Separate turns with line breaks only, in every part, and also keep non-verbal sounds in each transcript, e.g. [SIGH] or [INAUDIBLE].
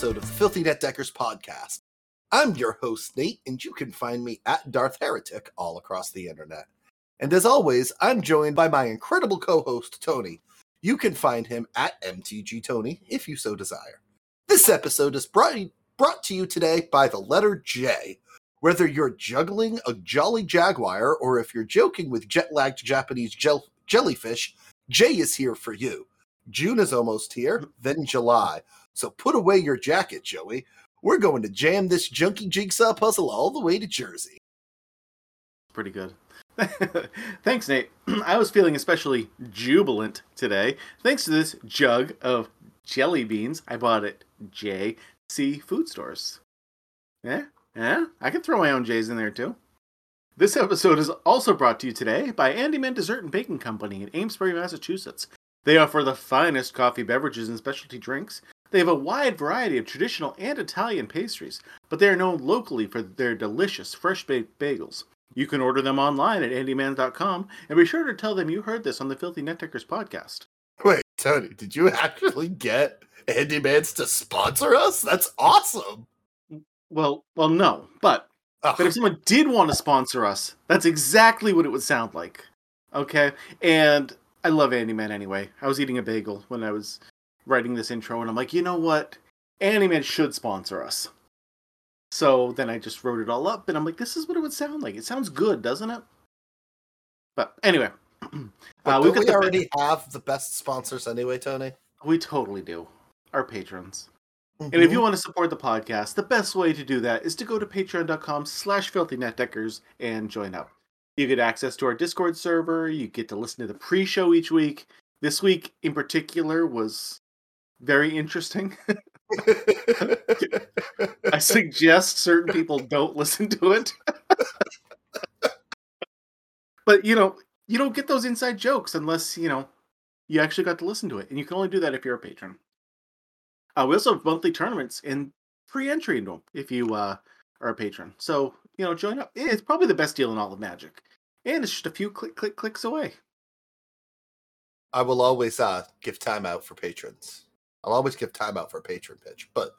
episode of the Filthy Net Deckers podcast. I'm your host, Nate, and you can find me at Darth Heretic all across the internet. And as always, I'm joined by my incredible co host, Tony. You can find him at MTG Tony if you so desire. This episode is brought, brought to you today by the letter J. Whether you're juggling a jolly jaguar or if you're joking with jet lagged Japanese gel- jellyfish, J is here for you. June is almost here, then July. So put away your jacket, Joey. We're going to jam this junky jigsaw puzzle all the way to Jersey.
Pretty good. [LAUGHS] Thanks, Nate. [CLEARS THROAT] I was feeling especially jubilant today thanks to this jug of jelly beans I bought at JC Food Stores. Yeah, yeah, I can throw my own J's in there too. This episode is also brought to you today by Andy Andyman Dessert and Baking Company in Amesbury, Massachusetts. They offer the finest coffee beverages and specialty drinks. They have a wide variety of traditional and Italian pastries, but they are known locally for their delicious fresh baked bagels. You can order them online at andyman.com and be sure to tell them you heard this on the Filthy Netdeckers podcast.
Wait, Tony, did you actually get Andy Mans to sponsor us? That's awesome.
Well, well, no, but
Ugh.
but if someone did want to sponsor us, that's exactly what it would sound like. Okay, and I love Andy Man anyway. I was eating a bagel when I was writing this intro, and I'm like, you know what? Andy Man should sponsor us. So then I just wrote it all up, and I'm like, this is what it would sound like. It sounds good, doesn't it? But anyway, [CLEARS THROAT] uh,
we
the-
already have the best sponsors anyway, Tony?
we totally do. Our patrons. And if you want to support the podcast, the best way to do that is to go to patreon.com slash filthynetdeckers and join up. You get access to our Discord server, you get to listen to the pre-show each week. This week in particular was very interesting. [LAUGHS] [LAUGHS] I suggest certain people don't listen to it. [LAUGHS] but you know, you don't get those inside jokes unless, you know, you actually got to listen to it. And you can only do that if you're a patron. Uh, we also have monthly tournaments and free entry into them if you uh, are a patron. So, you know, join up. It's probably the best deal in all of Magic. And it's just a few click, click, clicks away.
I will always uh, give time out for patrons. I'll always give time out for a patron pitch. But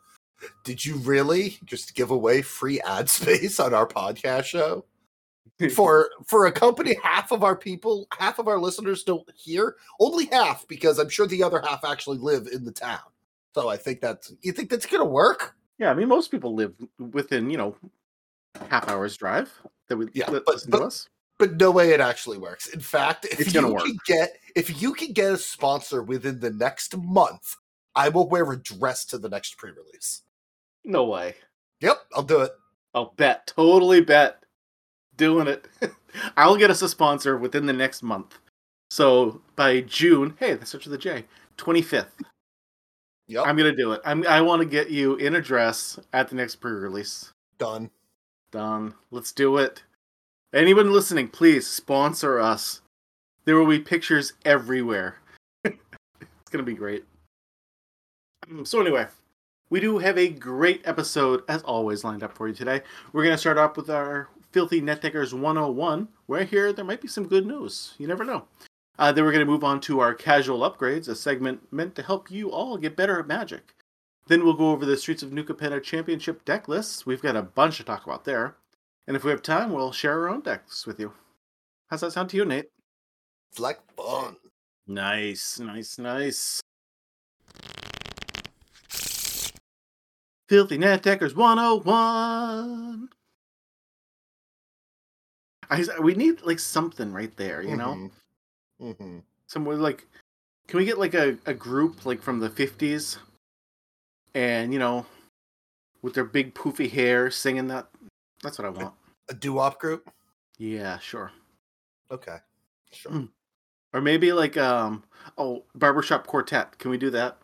did you really just give away free ad [LAUGHS] space on our podcast show? [LAUGHS] for for a company half of our people half of our listeners don't hear only half because i'm sure the other half actually live in the town so i think that's you think that's gonna work
Yeah, I mean, most people live within, you know, half hour's drive that would
Yeah,
li-
but-
listen
but-
to us.
but no way it actually works in fact if
It's
you
gonna
can
work.
get if you can get a sponsor within the next month i will wear a dress to the next pre-release
No way.
yep i'll do it
I'll bet. Totally bet. Doing it. [LAUGHS] I'll get us a sponsor within the next month. So by June, hey, that's such of the J. 25th.
yep
I'm gonna do it. I'm I want to get you in a dress at the next pre-release.
done
Done. Let's do it. Anyone listening, please sponsor us. There will be pictures everywhere. [LAUGHS] it's gonna be great. Mm, So anyway, we do have a great episode as always lined up for you today. We're gonna start off with our Filthy Net Deckers 101, where here there might be some good news. You never know. Uh, then we're going to move on to our casual upgrades, a segment meant to help you all get better at Magic. Then we'll go over the Streets of New Capenna Championship deck lists. We've got a bunch to talk about there. And if we have time, we'll share our own decks with you. How's that sound to you, Nate?
it's like fun
Nice, nice, nice. Filthy netdeckers 101. I, we need like something right there, you know?
Mhm. Mhm.
somewhere like can we get like a, a group like from the 50s and you know with their big poofy hair singing that that's what i want
a doo-wop group
yeah sure
okay sure
Mm. or maybe like um oh barbershop quartet can we do that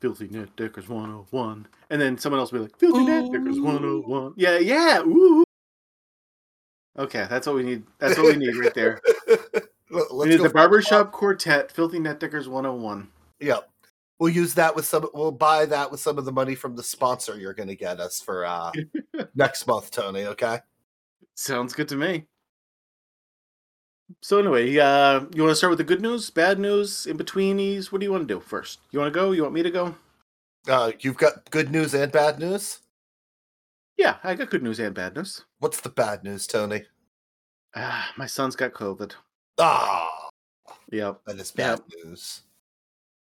filthy net deckers 101 and then someone else will be like filthy net deckers 101 yeah yeah ooh okay that's what we need that's what we need right there [LAUGHS]
Let-
we need the barbershop quartet filthy net deckers 101
Yep. We'll use that with some. We'll buy that with some of the money from the sponsor you're going to get us for uh [LAUGHS] next month, Tony. Okay.
Sounds good to me. So anyway, uh, you want to start with the good news, bad news, in betweenies? What do you want to do first? You want to go? You want me to go?
Uh, you've got good news and bad news.
Yeah, I got good news and bad news.
What's the bad news, Tony?
Ah, my son's got COVID.
Ah,
Yep.
that is bad news.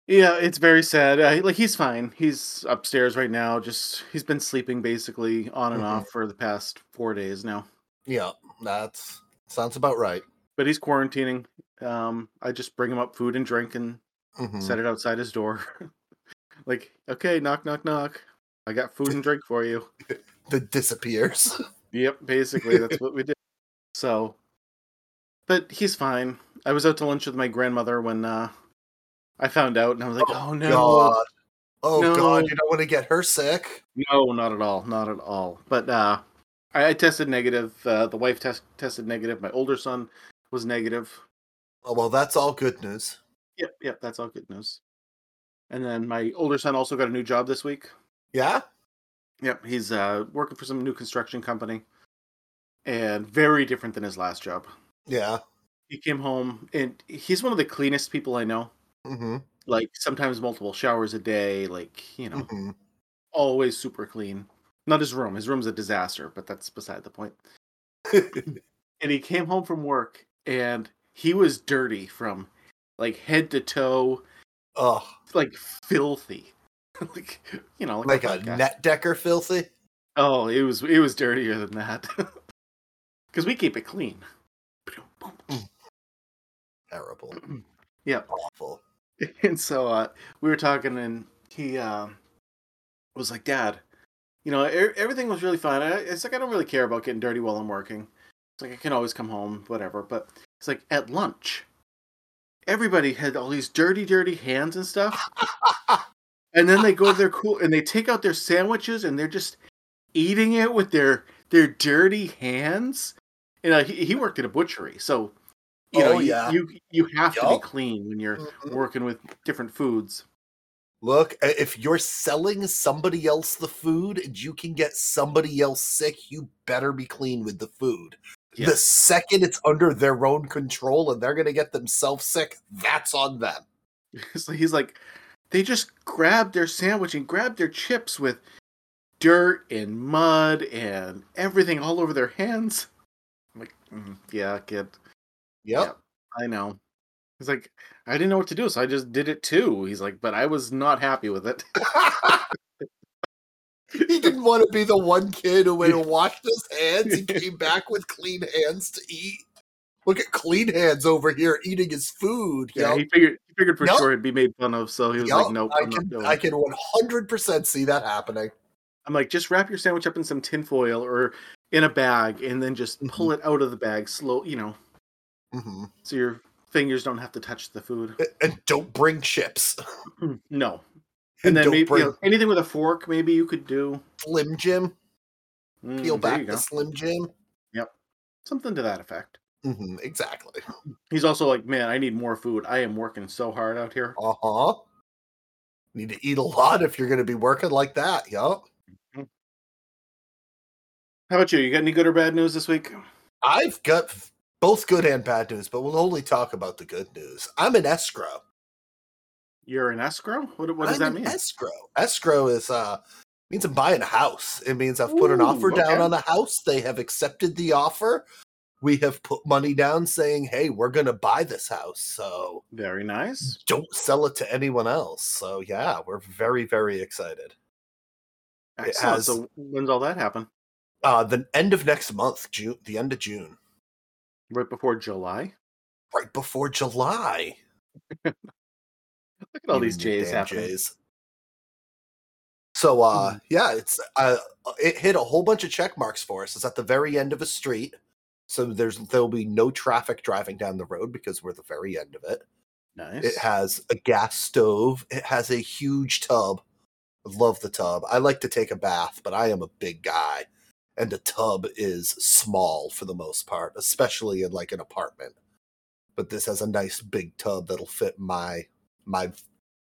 Yeah, it's very sad. Like he's fine. He's upstairs right now. Just he's been sleeping basically on and
Mhm.
off for the past four days now.
Yeah, that's sounds about right.
But he's quarantining. Um, I just bring him up food and drink and
Mhm.
set it outside his door. [LAUGHS] like, okay, knock, knock, knock. I got food and drink for you. [LAUGHS]
That disappears. [LAUGHS]
Yep, basically that's what we did. So, but he's fine. I was out to lunch with my grandmother when uh, I found out, and I was like, "Oh, no,
God. Oh
No.
God, you don't want to get her sick.
no, not at all, not at all." But uh, I, I tested negative. Uh, the wife test, tested negative. My older son was negative.
Oh well, that's all good news.
Yep, yep, that's all good news. And then my older son also got a new job this week.
Yeah.
Yep, he's uh, working for some new construction company, and very different than his last job.
Yeah.
He came home, and he's one of the cleanest people I know.
Mm-hmm.
Like sometimes multiple showers a day, like you know,
hmm
always super clean. Not his room. His room's a disaster, but that's beside the point. [LAUGHS] And he came home from work, and he was dirty from like head to toe,
oh,
like filthy, [LAUGHS] like you know,
like a
podcast.
net decker filthy.
Oh, it was it was dirtier than that. [LAUGHS] Because we keep it clean. [CLEARS THROAT]
Terrible. [CLEARS THROAT]
Yep.
Awful. [LAUGHS]
And so uh, we were talking, and he um, was like, "Dad, you know, er- everything was really fine. I, it's like I don't really care about getting dirty while I'm working. Like I can always come home, whatever. But it's like at lunch, everybody had all these dirty, dirty hands and stuff, [LAUGHS] and then they go to their cool and they take out their sandwiches and they're just eating it with their their dirty hands. And uh, he, he worked at a butchery, so you know,
Oh,
you,
yeah.
you you have to be clean when you're
Mhm.
working with different foods.
Look, if you're selling somebody else the food and you can get somebody else sick, you better be clean with the food. The second it's under their own control and they're going to get themselves sick, that's on them. [LAUGHS]
So he's like, they just grabbed their sandwich and grabbed their chips with dirt and mud and everything all over their hands. I'm like, "Mm, yeah, kid,
Yep.
I know. He's like, I didn't know what to do, so I just did it too. He's like, but I was not happy with it. [LAUGHS]
he didn't want to be the one kid who went and washed his hands He [LAUGHS] came back with clean hands to eat. Look at clean hands over here eating his food.
Yeah, he figured he figured for sure it'd be made fun of, so he was like, nope,
I can I can one hundred percent see that happening.
I'm like, just wrap your sandwich up in some tinfoil or in a bag and then just pull
Mm-hmm.
it out of the bag slow, you know,
hmm
so your fingers don't have to touch the food.
And don't bring chips. [CLEARS THROAT]
No.
And,
then maybe you know, anything with a fork, maybe you could do.
Slim Jim.
Mm,
Peel back the. Slim Jim.
Yep, something to that effect.
hmm exactly.
He's also like, man, I need more food. I am working so hard out here.
Uh huh. Need to eat a lot if you're going to be working like that. Yup.
How about you? You got any good or bad news this week?
I've got both good and bad news, but we'll only talk about the good news. I'm in escrow.
You're an escrow. What, what does
I'm
that mean?
Escrow. Escrow is uh means I'm buying a house. It means I've put an
Ooh,
offer down on the house. They have accepted the offer. We have put money down saying, "Hey, we're going to buy this house." So,
Very nice.
don't sell it to anyone else. So, yeah, we're very very excited.
Excellent.
has-
So when's all that happen?
Uh the end of next month, June, the end of June,
Right before July.
right before July. [LAUGHS] [LAUGHS]
Look at all these J's happening.
Jays. So uh
Mhm.
yeah, it's uh it hit a whole bunch of check marks for us. It's at the very end of a street. So there's there'll be no traffic driving down the road because we're at the very end of it.
Nice.
It has a gas stove. It has a huge tub. I love the tub. I like to take a bath, but I am a big guy. And the tub is small for the most part, especially in like an apartment. But this has a nice big tub that'll fit my my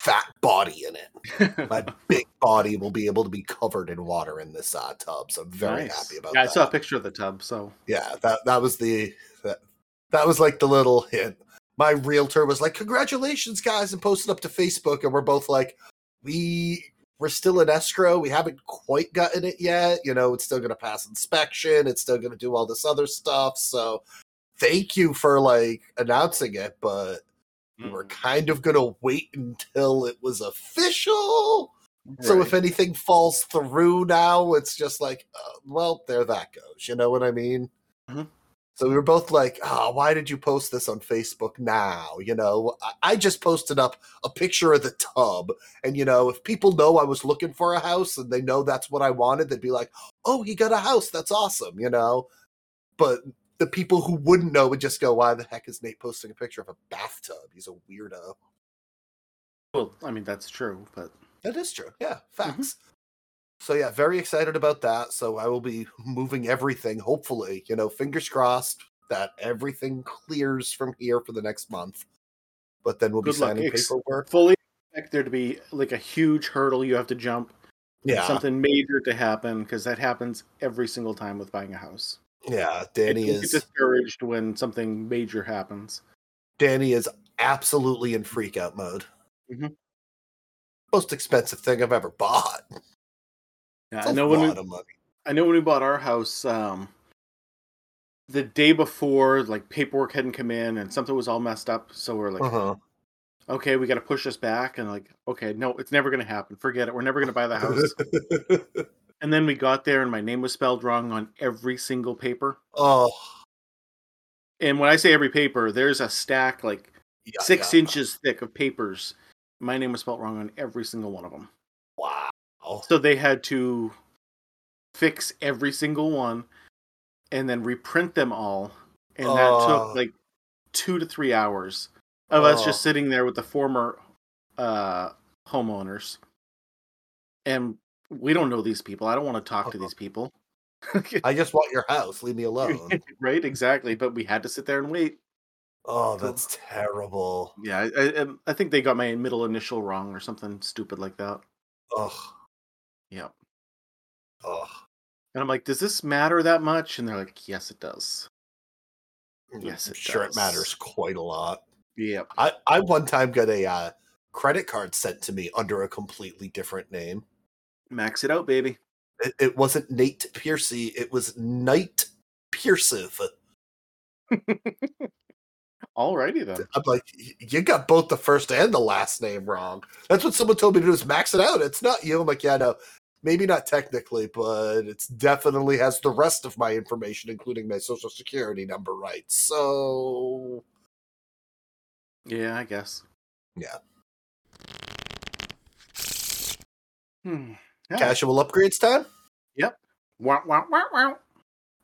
fat body in it. [LAUGHS] My big body will be able to be covered in water in this uh, tub. So I'm very
Nice.
happy about
yeah,
that.
I saw a picture of the tub, so
yeah, that that was the that, that was like the little hint. My realtor was like, "Congratulations, guys!" and posted up to Facebook, and we're both like, "We we're still in escrow. We haven't quite gotten it yet. You know, it's still going to pass inspection. It's still going to do all this other stuff. So thank you for like announcing it, but we were kind of going to wait until it was official. So if anything falls through now, it's just like, uh, well, there that goes. You know what I mean?
Mhm.
So we were both like, oh, why did you post this on Facebook now? You know, I, I just posted up a picture of the tub. And, you know, if people know I was looking for a house and they know that's what I wanted, they'd be like, oh, he got a house. That's awesome, you know? But the people who wouldn't know would just go, why the heck is Nate posting a picture of a bathtub? He's a weirdo.
well, I mean that's true, but
That is true. Yeah, mm-hmm. facts. So yeah, very excited about that. So I will be moving everything. Hopefully, you know, fingers crossed that everything clears from here for the next month. But then we'll be
Good luck.
signing
Ex-
paperwork.
fully expect there to be like a huge hurdle you have to jump,
Yeah,
something major to happen because that happens every single time with buying a house.
Yeah. Danny is
discouraged when something major happens.
Danny is absolutely in freak out mode.
Mhm.
Most expensive thing I've ever bought.
Yeah, I know when
lot
we,
of money.
I know when we bought our house, um, the day before, like paperwork hadn't come in and something was all messed up. So we're like,
Uh-huh.
okay, we got to push this back. And like, okay, no, it's never going to happen. Forget it. We're never going to buy the house. [LAUGHS] and then we got there and my name was spelled wrong on every single paper.
oh,
And when I say every paper, there's a stack like
yeah,
six
yeah.
inches thick of papers. My name was spelled wrong on every single one of them.
Wow.
So they had to fix every single one and then reprint them all. And that
Oh.
took like two to three hours of us
Oh.
just sitting there with the former uh, homeowners. And we don't know these people. I don't want to talk to
Uh-huh.
these people.
I [LAUGHS] just want your house. Leave me alone. [LAUGHS]
right? Exactly. But we had to sit there and wait.
Oh, that's terrible.
Yeah, I, I, um, I think they got my middle initial wrong or something stupid like that.
Ugh.
Yeah.
Ugh.
And I'm like, does this matter that much? And they're like, yes, it does. Yes,
I'm
it
sure
does.
it matters quite a lot.
Yep.
I, I one time got a uh, credit card sent to me under a completely different name.
Max it out, baby.
It, it wasn't Nate Piercy, it was Knight Piercive. [LAUGHS]
Alrighty then.
I'm like, you got both the first and the last name wrong. That's what someone told me to do is max it out. It's not you. I'm like, yeah, no, maybe not technically, but it definitely has the rest of my information, including my social security number right. So
Yeah, I guess.
Yeah.
Hmm. Yeah.
casual upgrades time?
Wah, wah, wah, wah.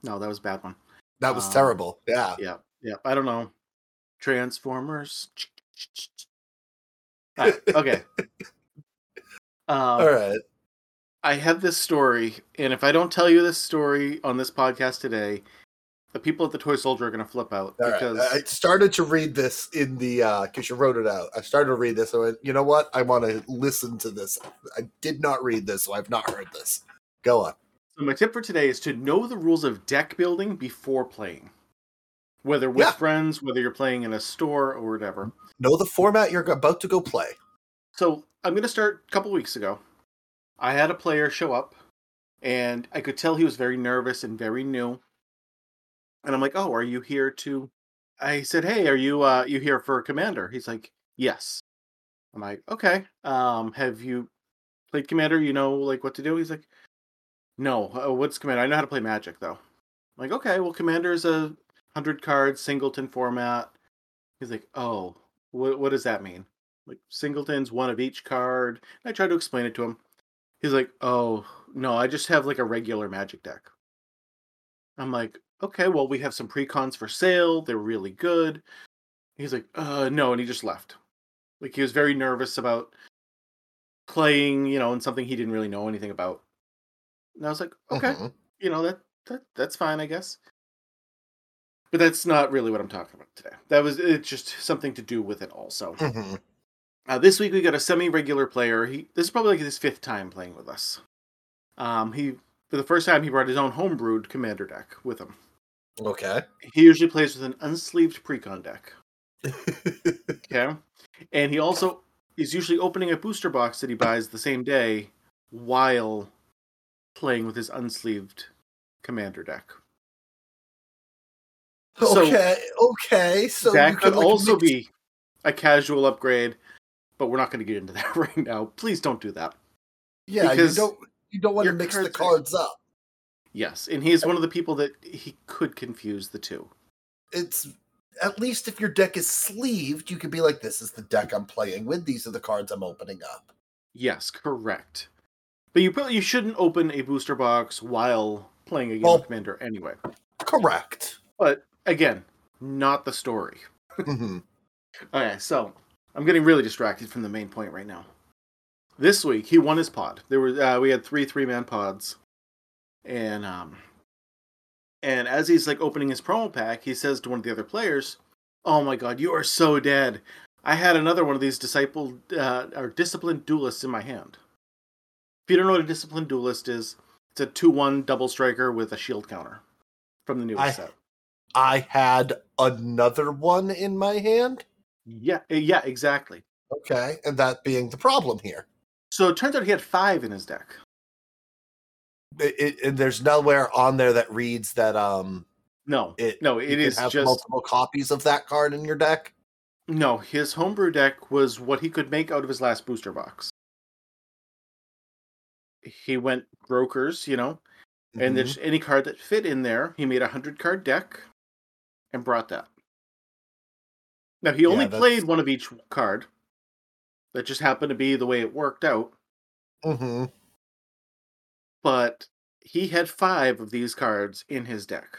No, that was a bad one.
That was
Um,
terrible. Yeah.
Yeah. Yeah. I don't know. Transformers. [LAUGHS] Ah, okay. Um,
All right.
I have this story, and if I don't tell you this story on this podcast today, the people at the Toy Soldier are going to flip out
All right.
because
I started to read this in the uh because you wrote it out. I started to read this. I went, you know what? I want to listen to this. I did not read this, so I've not heard this. Go on.
So my tip for today is to know the rules of deck building before playing. Whether with
Yeah.
friends, whether you're playing in a store or whatever.
Know the format you're about to go play.
So I'm going to start a couple weeks ago. I had a player show up, and I could tell he was very nervous and very new. And I'm like, "Oh, are you here to?" I said, "Hey, are you uh you here for Commander?" He's like, "Yes." I'm like, "Okay. Um, have you played Commander? You know like what to do?" He's like, "No. Uh, what's Commander? I know how to play Magic though." I'm like, "Okay. Well, Commander is a hundred card singleton format." He's like, "Oh, what what does that mean?" like singletons, one of each card. And I tried to explain it to him. He's like, "Oh no, I just have like a regular Magic deck." I'm like, "Okay, well we have some precons for sale. They're really good." He's like, "Uh, no," and he just left. Like he was very nervous about playing, you know, in something he didn't really know anything about. And I was like, "Okay,
Mhm.
you know that that that's fine, I guess." But that's not really what I'm talking about today. That was it's just something to do with it also.
Mhm.
Uh, this week we got a semi-regular player. He this is probably like his fifth time playing with us. Um, he for the first time he brought his own homebrewed commander deck with him.
Okay.
He usually plays with an unsleeved precon deck. [LAUGHS] Okay, and he also is usually opening a booster box that he buys the same day while playing with his unsleeved commander deck. So-
Okay, okay. So
that could
like,
also
mix-
be a casual upgrade, but we're not going to get into that [LAUGHS] right now. Please don't do that.
yeah.
because
you don't you don't want to mix the
cards are-
cards up.
Yes, and he's one of the people that he could confuse the two.
It's at least if your deck is sleeved, you can be like, "This is the deck I'm playing with. These are the cards I'm opening up."
Yes, correct. But you probably you shouldn't open a booster box while playing a game
Well-
of commander anyway.
Correct.
But again, not the story.
hmm
Okay, so I'm getting really distracted from the main point right now. This week he won his pod. There were uh, we had three three man pods, and um, and as he's like opening his promo pack, he says to one of the other players, "Oh my god, you are so dead! I had another one of these disciple uh, or disciplined duelists in my hand." If you don't know what a disciplined duelist is, it's a two one double striker with a shield counter from the newest
I-
set.
I had another one in my hand.
Yeah, yeah, exactly.
Okay, and that being the problem here.
So it turns out he had five in his deck.
It, it, there's nowhere on there that reads that um
No,
it
no, it is
have
just
multiple copies of that card in your deck.
no. His homebrew deck was what he could make out of his last booster box. He went brokers, you know, and
Mhm.
there's any card that fit in there. He made a hundred card deck and brought that. Now he only
Yeah,
played one of each card. That just happened to be the way it worked out.
Mhm.
But he had five of these cards in his deck.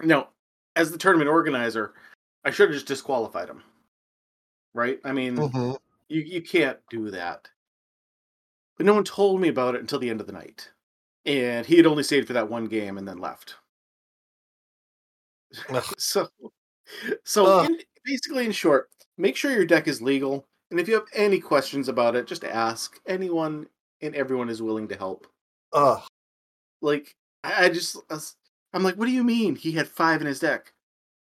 Now, as the tournament organizer, I should have just disqualified him. Right? I mean,
Mhm.
you, you can't do that. But no one told me about it until the end of the night. And he had only stayed for that one game and then left. [LAUGHS] So so in, basically in short, make sure your deck is legal. And if you have any questions about it, just ask. Anyone and everyone is willing to help
Ugh.
like I, I just I was- I'm like, what do you mean he had five in his deck?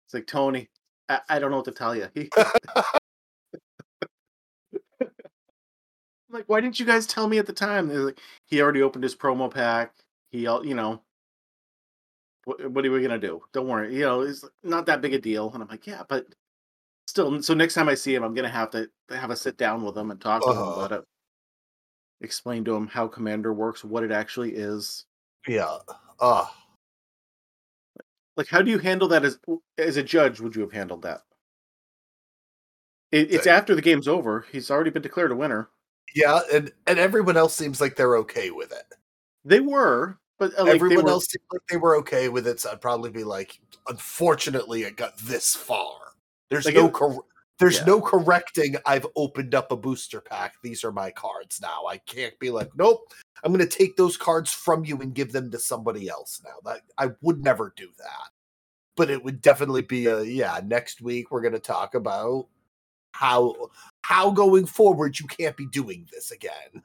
It's like Tony, I, I don't know what to tell you. [LAUGHS] He, I'm like, why didn't you guys tell me at the time? They're like, he already opened his promo pack. He, you know, what, what are we gonna do? Don't worry, you know, it's not that big a deal. And I'm like, yeah, but still. So next time I see him, I'm gonna have to have a sit down with him and talk to him about it. Explain to him how Commander works, what it actually is.
yeah. Ugh.
like how do you handle that as as a judge would you have handled that it, it's
Like-
after the game's over he's already been declared a winner
Yeah, and and everyone else seems like they're okay with it.
they were but uh, like
everyone
were,
else seemed like they were okay with it. So I'd probably be like, unfortunately, it got this far. There's
Like
no
it-
cor- there's
Yeah.
no correcting. I've opened up a booster pack. These are my cards now. I can't be like, nope. I'm going to take those cards from you and give them to somebody else now. That I would never do that. But it would definitely be a yeah. Next week we're going to talk about how how going forward you can't be doing this again.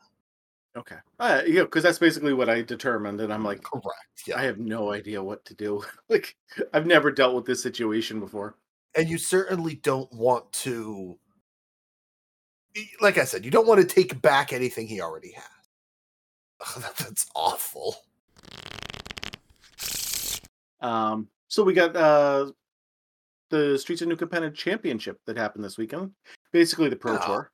okay uh, yeah because that's basically what i determined and i'm like
Correct. Yeah.
i have no idea what to do [LAUGHS] like i've never dealt with this situation before
and you certainly don't want to like i said you don't want to take back anything he already has [LAUGHS] that- that's awful
um so we got uh the streets of new Capenna championship that happened this weekend basically the pro
Yeah.
tour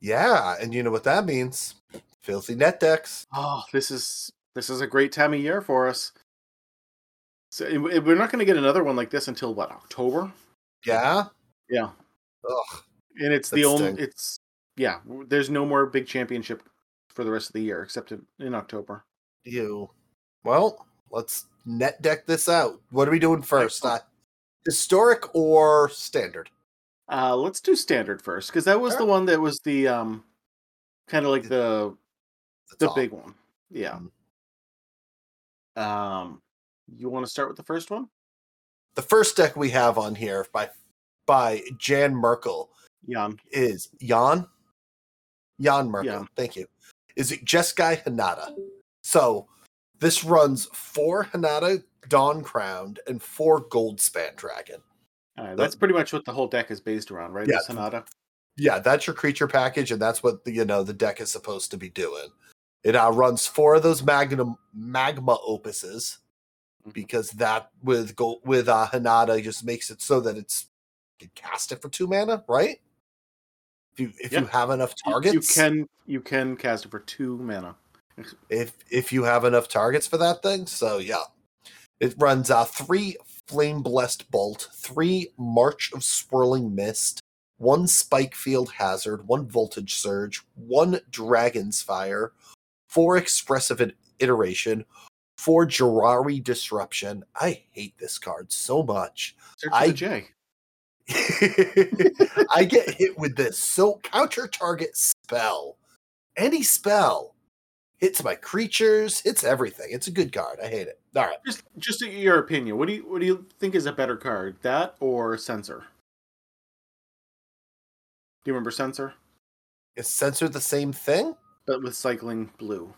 yeah and you know what that means filthy net decks
Oh, this is this is a great time of year for us. So it- it- we're not going to get another one like this until what October?
Yeah
Yeah,
Ugh,
and it's the only it's yeah. There's no more big championship for the rest of the year except in, in October.
you well let's net deck this out what are we doing first uh, historic or standard
Uh, let's do standard first because that was the one that was the um kind of like the the
top.
big one. Yeah. Um, you want to start with the first one?
The first deck we have on here by by jan merkel
Jan.
is Jan. Jan Merkel.
Jan.
Thank you. Is it Jeskai Hinata? So this runs four Hinata Dawn Crowned and four Goldspan Dragon.
All right, that's pretty much what the whole deck is based around, right?
Yeah.
Sonata.
yeah, that's your creature package, and that's what the, you know the deck is supposed to be doing. It uh, runs four of those magnum magma opuses. Because that with go with uh, Hinata just makes it so that it's you can cast it for two mana, right? If you if you have enough targets,
You can you can cast it for two mana.
if if you have enough targets for that thing. So yeah, it runs uh three flame blessed bolt, three march of swirling mist, one spikefield hazard, one voltage surge, one dragon's fire, four expressive iteration, four Jwari disruption. I hate this card so much. I-
for J. [LAUGHS]
I get hit with this. So counter target spell. Any spell hits my creatures, hits everything. It's a good card. I hate it. All right.
Just just your opinion. What do you what do you think is a better card? That or Censor? Do you remember Censor?
Is censor the same thing?
But with cycling blue.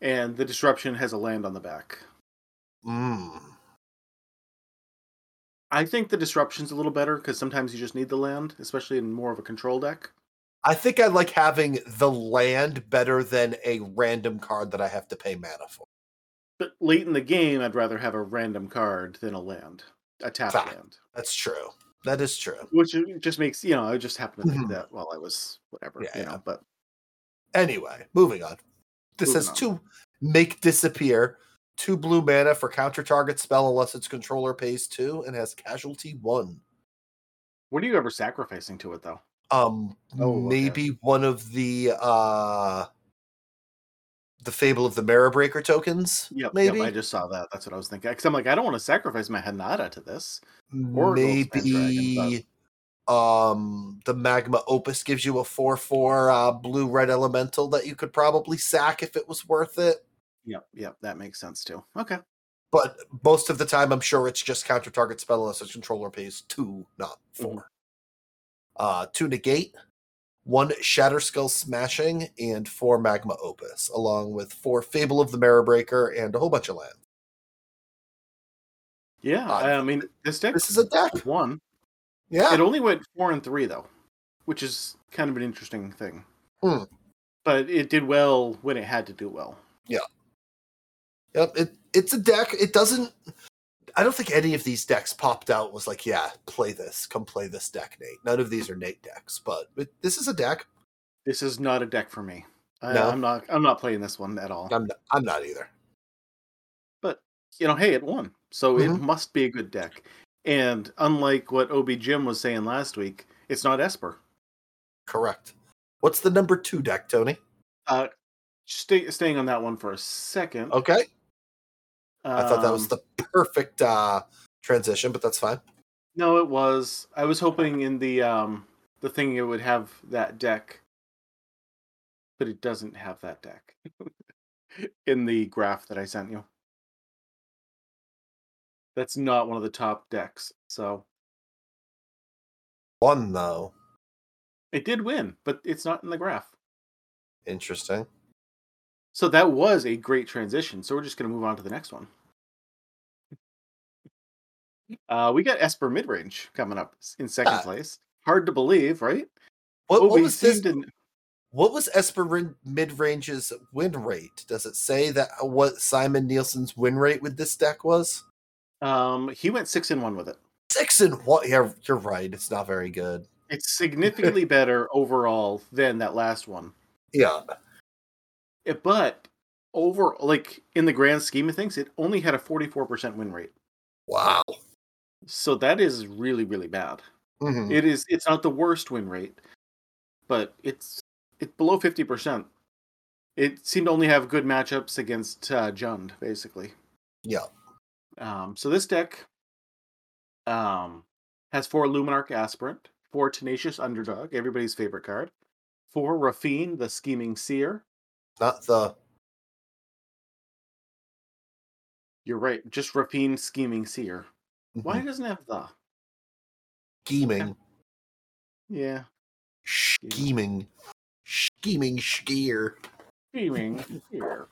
And the disruption has a land on the back.
Mm.
I think the disruption's a little better because sometimes you just need the land, especially in more of a control deck.
I think I like having the land better than a random card that I have to pay mana for.
But late in the game, I'd rather have a random card than a land, a tap
Fact.
land.
That's true. That is true.
Which just makes you know, I just happened to think
Mhm.
that while I was whatever,
Yeah,
you
yeah.
know. But
Anyway, moving on. This
Moving
has two make disappear, two blue mana for counter target spell unless its controller pays two, and has casualty one.
what are you ever sacrificing to it though?
Um
Oh, okay.
maybe one of the uh the Fable of the Mirror Breaker tokens.
Yep,
maybe.
Yep, I just saw that. That's what I was thinking. Because I'm like, I don't want to sacrifice my Hinata to this. or Goldspan Dragon,
maybe um the magma opus gives you a 4-4 uh blue red elemental that you could probably sack if it was worth it
Yep, yep, that makes sense too. Okay.
but most of the time i'm sure it's just counter target spell unless its controller pays two not 4
Mhm.
uh two negate one shatterskull smashing and four magma opus along with four fable of the mirror breaker and a whole bunch of lands.
Yeah,
Uh,
I mean, this deck
this is a deck
won.
Yeah
It only went four and three though, which is kind of an interesting thing.
Hmm.
But it did well when it had to do well. Yeah.
Yep, it it's a deck. It doesn't. I don't think any of these decks popped out was like, yeah, play this, come play this deck, Nate. None of these are Nate decks, but it, this is a deck.
This is not a deck for me. I,
No?
I'm not. I'm not playing this one at all.
I'm not, I'm not either.
But you know, hey, it won, so it
Mhm.
must be a good deck. And unlike what Ob Jim was saying last week, it's not Esper.
Correct. What's the number two deck, Tony?
Uh, stay, staying on that one for a second.
Okay, I thought that was
um,
the perfect uh transition, but that's fine.
No, it was. I was hoping in the um the thing it would have that deck, but it doesn't have that deck [LAUGHS] in the graph that I sent you. That's not one of the top decks. So
One though,
it did win, but it's not in the graph.
interesting.
So that was a great transition. So we're just going to move on to the next one. Uh, we got Esper midrange coming up in second
Ah.
place. Hard to believe, right?
What, what was this?
to-
What was Esper mid range's win rate? Does it say that uh, what Simon Nielsen's win rate with this deck was?
Um, he went six and one with it.
Six and one. Yeah, you're right. It's not very good.
It's significantly [LAUGHS] better overall than that last one.
Yeah.
Eh, But over, like in the grand scheme of things, it only had a forty-four percent win rate.
Wow.
So that is really, really bad.
Mhm.
It is. It's not the worst win rate, but it's it's below fifty percent. It seemed to only have good matchups against uh, Jund, basically.
Yeah.
Um, so this deck um, has four Luminarch Aspirant, four Tenacious Underdog, everybody's favorite card, four Raffine, the Scheming Seer.
Not the
You're right, just Raffine, Scheming Seer. Why
mhm,
doesn't it have the?
scheming,
Yeah,
scheming, scheming skier.
Scheming [LAUGHS] Seer.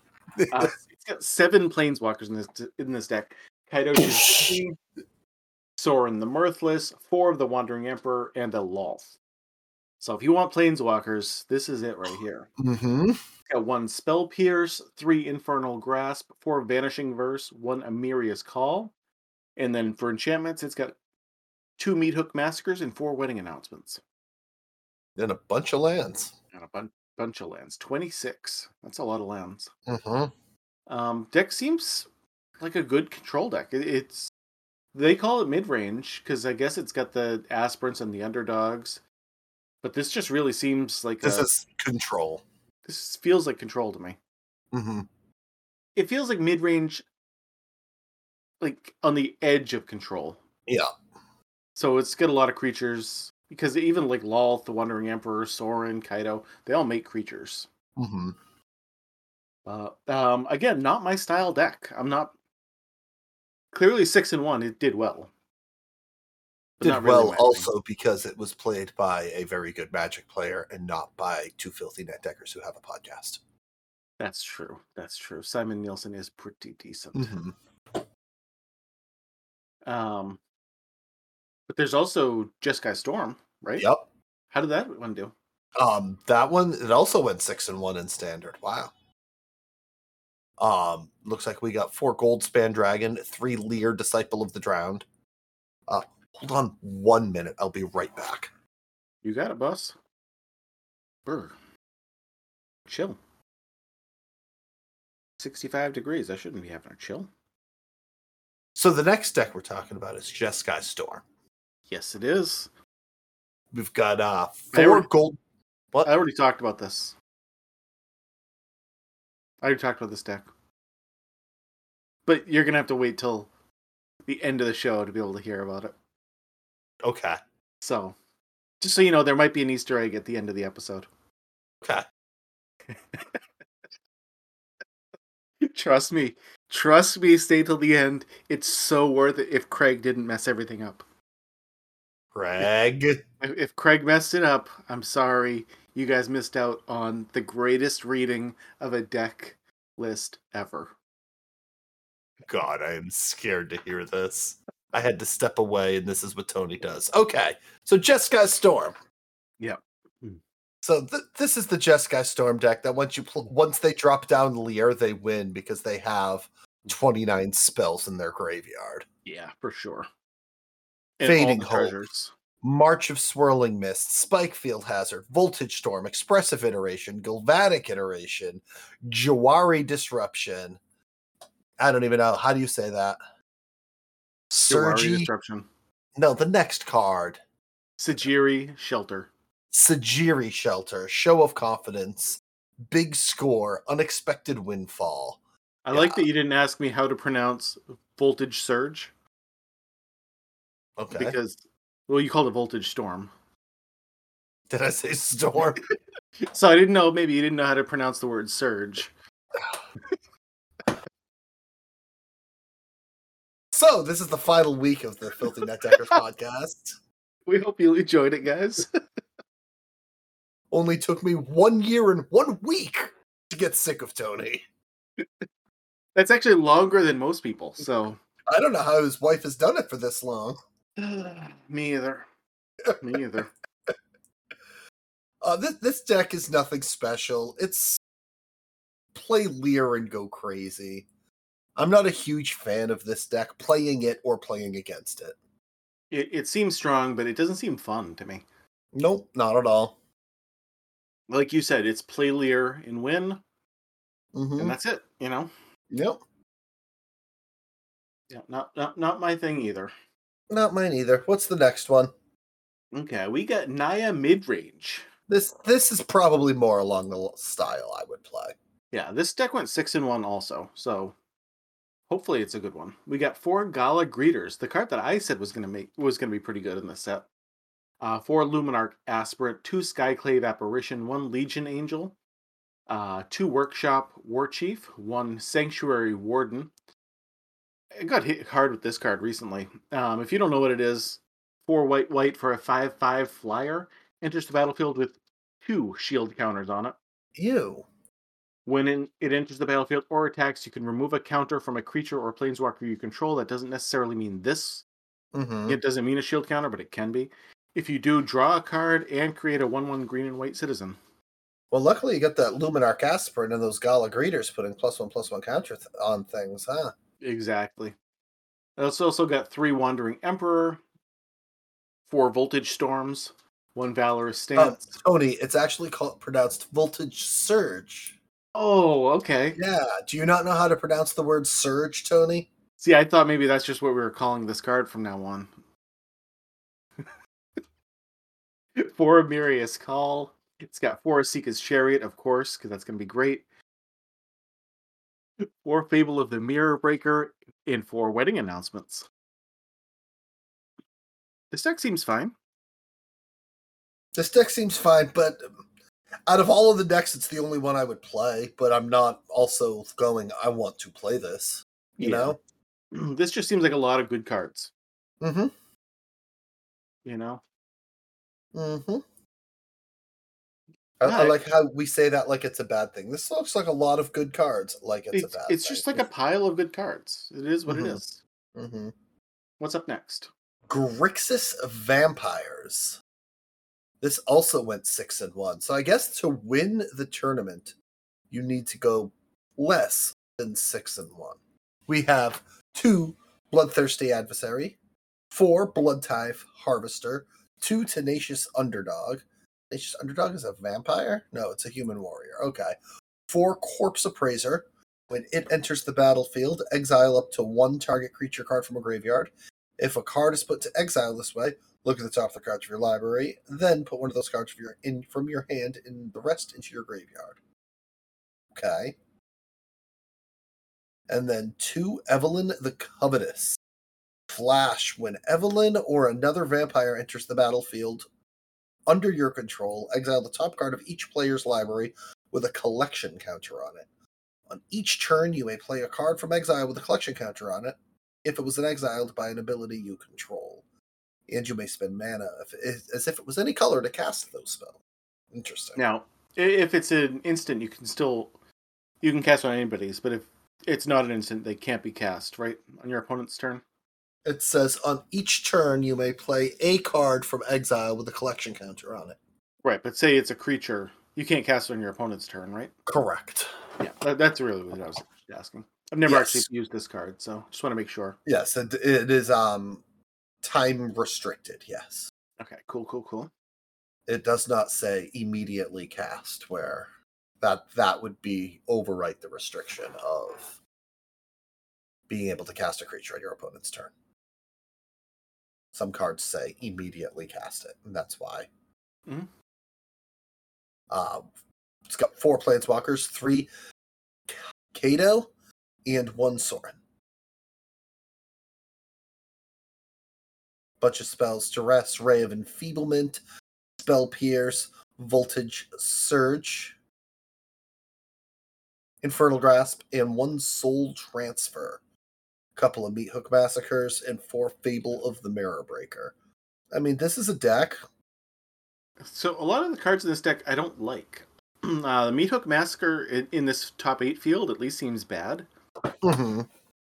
Uh, it's got seven Planeswalkers in this in this deck. Kaito Shizuki, Sorin the Mirthless, four of the Wandering Emperor, and a Lolth. So if you want planeswalkers, this is it right here.
Mm-hmm.
Got one Spell Pierce, three Infernal Grasp, four Vanishing Verse, one Emeria's Call, and then for enchantments, it's got two Meathook Massacres and four Wedding Announcements.
And a bunch of lands.
And a bun- bunch of lands. 26. That's a lot of lands.
Mm-hmm.
Um, deck seems like a good control deck. It's they call it mid range because I guess it's got the aspirants and the underdogs, but this just really seems like
This
a-
is control.
this feels like control to me.
Mm-hmm.
It feels like mid range, like on the edge of control.
Yeah.
So it's got a lot of creatures because even like Lolth, the Wandering Emperor, Sorin, Kaito, they all make creatures.
Mm-hmm.
Uh, um, again, not my style deck. I'm not clearly six and one. It did well. But
Did
really
well also because it was played by a very good Magic player and not by two filthy net deckers who have a podcast.
That's true. That's true. Simon Nielsen is pretty decent.
Mm-hmm.
Um, but there's also Jeskai Storm, right?
Yep.
How did that one do?
Um, that one it also went six and one in standard. Wow. Um, looks like we got four goldspan dragon, three Lier disciple of the drowned. Uh, hold on one minute. I'll be right back.
You got it, boss. Brr. Chill. 65 degrees. I shouldn't be having a chill.
So the next deck we're talking about is Jeskai Storm.
Yes, it is.
We've got uh
I
four
already-
gold. What?
I already talked about this. I already talked about this deck. But you're going to have to wait till the end of the show to be able to hear about it.
Okay.
So, just so you know, there might be an Easter egg at the end of the episode.
Okay. [LAUGHS]
Trust me. Trust me, stay till the end. It's so worth it if Craig didn't mess everything up.
Craig.
If if Craig messed it up, I'm sorry. You guys missed out on the greatest reading of a deck list ever.
God, I am scared to hear this. I had to step away, and this is what Tony does. Okay, so Jeskai Storm.
Yep.
So th- this is the Jeskai Storm deck that once you pl- once they drop down Lier, they win because they have twenty nine spells in their graveyard.
Yeah, for sure. all
Fading Hope.
treasures.
March of Swirling Mist, Spikefield Hazard, Voltage Storm, Expressive Iteration, Galvanic Iteration, Jwari Disruption. I don't even know. How do you say that? Jwari
Disruption.
No, the next card.
Sejiri Shelter.
Sejiri Shelter, Show of Confidence, Big Score, Unexpected Windfall.
I like that you didn't ask me how to pronounce Voltage Surge
Okay.
because, well, you called it Voltage Storm.
Did I say Storm? [LAUGHS] [LAUGHS]
So I didn't know. Maybe you didn't know how to pronounce the word surge.
so, this is the final week of the Filthy Net Deckers [LAUGHS] podcast.
We hope you enjoyed it, guys.
Only took me one year and one week to get sick of Tony.
That's actually longer than most people. So
I don't know how his wife has done it for this long. [SIGHS]
me either. Me either. [LAUGHS]
Uh, this this deck is nothing special. It's play Lier and go crazy. I'm not a huge fan of this deck, playing it or playing against it.
It, it seems strong, but it doesn't seem fun to me.
Nope, not at all.
Like you said, it's play Lier and win,
hmm
and that's it. You know,
Yep,
yeah, not not not my thing either.
Not mine either. What's the next one?
Okay, we got Naya mid range.
This this is probably more along the style I would play.
Yeah, this deck went six and one also, so hopefully it's a good one. We got four Gala Greeters, the card that I said was gonna make was gonna be pretty good in this set. Uh, four Luminarch Aspirant, two Skyclave Apparition, one Legion Angel, uh, two Workshop War Chief, one Sanctuary Warden. I got hit hard with this card recently. Um, if you don't know what it is, four white white for a five five flyer enters the battlefield with two shield counters on it.
Ew.
When in, it enters the battlefield or attacks, you can remove a counter from a creature or planeswalker you control. That doesn't necessarily mean this
Mm-hmm.
It doesn't mean a shield counter, but it can be. If you do, draw a card and create a 1 1 green and white citizen.
Well, luckily you got that Luminarch Aspirant and those Gala Greeters putting plus one plus one counter th- on things, huh?
Exactly. It's also got three Wandering Emperor, four Voltage Storms, one Valorous uh, Stance.
Tony, it's actually called pronounced Voltage Surge.
Oh, okay.
Yeah. Do you not know how to pronounce the word surge, Tony?
See, I thought maybe that's just what we were calling this card from now on. [LAUGHS] four Mirius Call. It's got four Esika's Chariot, of course, because that's going to be great. Four Fable of the Mirror Breaker, and four Wedding Announcements. This deck seems fine.
This deck seems fine, but out of all of the decks, it's the only one I would play. But I'm not also going. I want to play this. You
Yeah.
know. [CLEARS THROAT]
This just seems like a lot of good cards.
Mm-hmm.
You know?
Mm-hmm. I, I like how we say that like it's a bad thing. This looks like a lot of good cards. Like it's,
It's,
a bad.
it's just like a pile of good cards. It is what
Mhm.
it is.
Mm-hmm.
What's up next?
Grixis Vampires. This also went six and one. So I guess to win the tournament, you need to go less than six and one. We have two Bloodthirsty Adversary, four Blood Tithe Harvester, two Tenacious Underdog. Tenacious Underdog is a vampire? No, it's a human warrior. Okay. Four Corpse Appraiser. When it enters the battlefield, exile up to one target creature card from a graveyard. If a card is put to exile this way, look at the top of the cards of your library, then put one of those cards from your, in, from your hand and the rest into your graveyard. Okay. And then two Evelyn the Covetous. Flash. When Evelyn or another vampire enters the battlefield under your control, exile the top card of each player's library with a collection counter on it. On each turn, you may play a card from exile with a collection counter on it if it was an exiled by an ability you control. And you may spend mana if, as if it was any color to cast those spells. Interesting.
Now, if it's an instant, you can still you can cast on anybody's, but if it's not an instant, they can't be cast, right? On your opponent's turn.
It says on each turn you may play a card from exile with a collection counter on it.
Right, but say it's a creature, you can't cast it on your opponent's turn, right?
Correct.
Yeah, that, that's really what I was asking. I've never
Yes.
actually used this card, so just want to make sure.
Yes, it, it is um time restricted. Yes,
Okay, cool, cool, cool.
it does not say immediately cast where that that would be overwrite the restriction of being able to cast a creature on your opponent's turn. Some cards say immediately cast it, and that's why.
Mhm.
Um, it's got four planeswalkers, three Kaito, and one Sorin. Bunch of spells: Duress, Ray of Enfeeblement, Spell Pierce, Voltage Surge, Infernal Grasp, and one Soul Transfer. Couple of Meathook Massacres, and four Fable of the Mirror Breaker. I mean, this is a deck.
So a lot of the cards in this deck I don't like. [CLEARS THROAT] Uh, the Meathook Massacre in, in this top eight field at least seems bad,
Mm-hmm.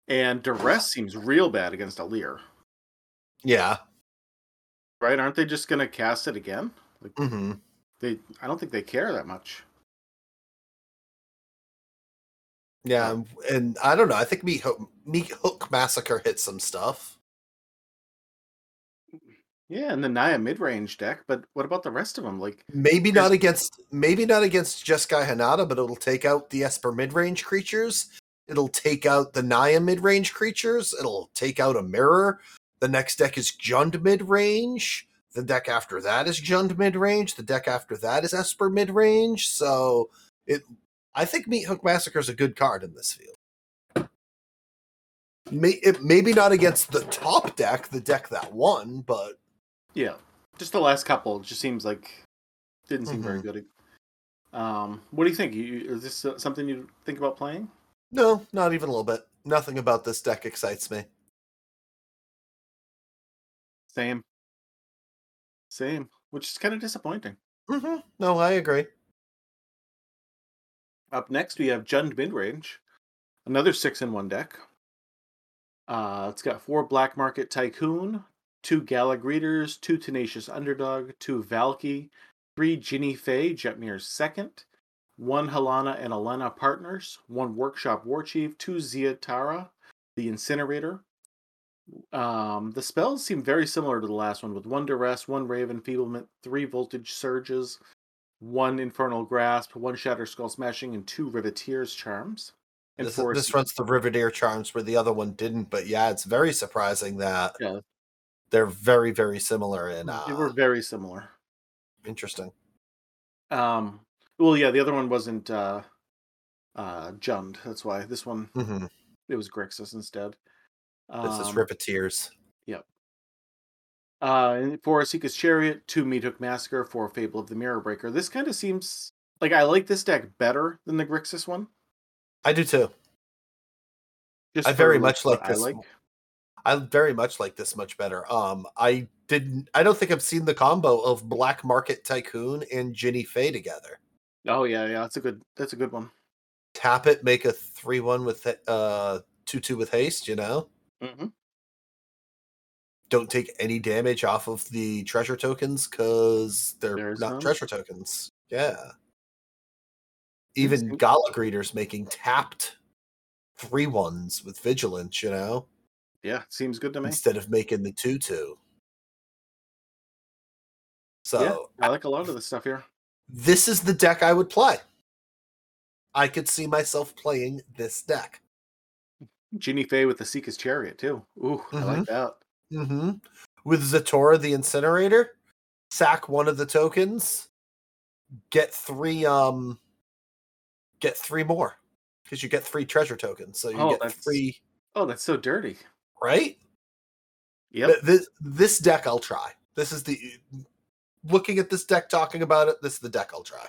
and Duress seems real bad against a Lier.
Yeah.
Right? Aren't they just gonna cast it again? Like
Mm-hmm.
they, I don't think they care that much.
Yeah, and- and I don't know. I think Meat Hook, Meat Hook Massacre hit some stuff.
Yeah, and the Naya mid range deck, but what about the rest of them? Like,
Maybe not against maybe not against Jeskai Hinata, but it'll take out the Esper mid-range creatures. It'll take out the Naya mid-range creatures. It'll take out a mirror. The next deck is Jund mid-range. The deck after that is Jund mid-range. The deck after that is Esper mid-range. So it I think Meathook Massacre is a good card in this field. May, it, maybe not against the top deck, the deck that won, but
yeah, just the last couple just seems like didn't seem very good. Um, what do you think? You, is this uh, something you think about playing?
No, not even a little bit. Nothing about this deck excites me.
Same, same, which is kind of disappointing.
hmm No, I agree.
Up next, we have Jund Midrange, another six in one deck. Uh, it's got four Black Market Tycoon, two Gala Greeters, two Tenacious Underdog, two Valki, three Jinnie Fay, Jetmir's second, one Halana and Alena partners, one Workshop Warchief, two Ziatora, the Incinerator. Um, the spells seem very similar to the last one, with one Duress, one Ray of Enfeeblement, three Voltage Surges, one Infernal Grasp, one Shatterskull Smashing, and two Riveteer's Charms. And
This, this runs the Riveteer charms where the other one didn't, but yeah, it's very surprising that
Yeah.
they're very, very similar in uh,
They were very similar.
interesting.
Um, well, yeah, the other one wasn't uh, uh, Jund. That's why this one
hmm
it was Grixis instead.
This is
Riveteers.
Riveteers.
Uh, for Esika's Chariot, two Meathook Massacre, for Fable of the Mirror Breaker. This kind of seems like I like this deck better than the Grixis one.
I do too.
Just
I very much like this
I like.
I very much like this much better. Um, I didn't. I don't think I've seen the combo of Black Market Tycoon and Jinnie Fay together.
Oh yeah, yeah, that's a good. That's a good one.
Tap it, make a three-one with uh two-two with haste. You know,
Mm-hmm.
Don't take any damage off of the treasure tokens because they're
There's
not
none.
treasure tokens. Yeah. Even Gala greeters making tapped three ones with vigilance. You know,
Yeah, seems good to me.
instead of making the two-two. So
yeah, I like a lot of the stuff here.
this is the deck I would play. I could see myself playing this deck.
Jinnie Fay with the Esika's Chariot too. Ooh, I like mm-hmm. that.
Mm-hmm. With Ziatora the Incinerator, sack one of the tokens, get three um get three more. Because you get three treasure tokens. So you
Oh,
get
that's-
three,
Oh, that's so dirty.
right?
Yep.
Th- This, this deck I'll try. This is the looking at this deck, talking about it, this is the deck I'll try.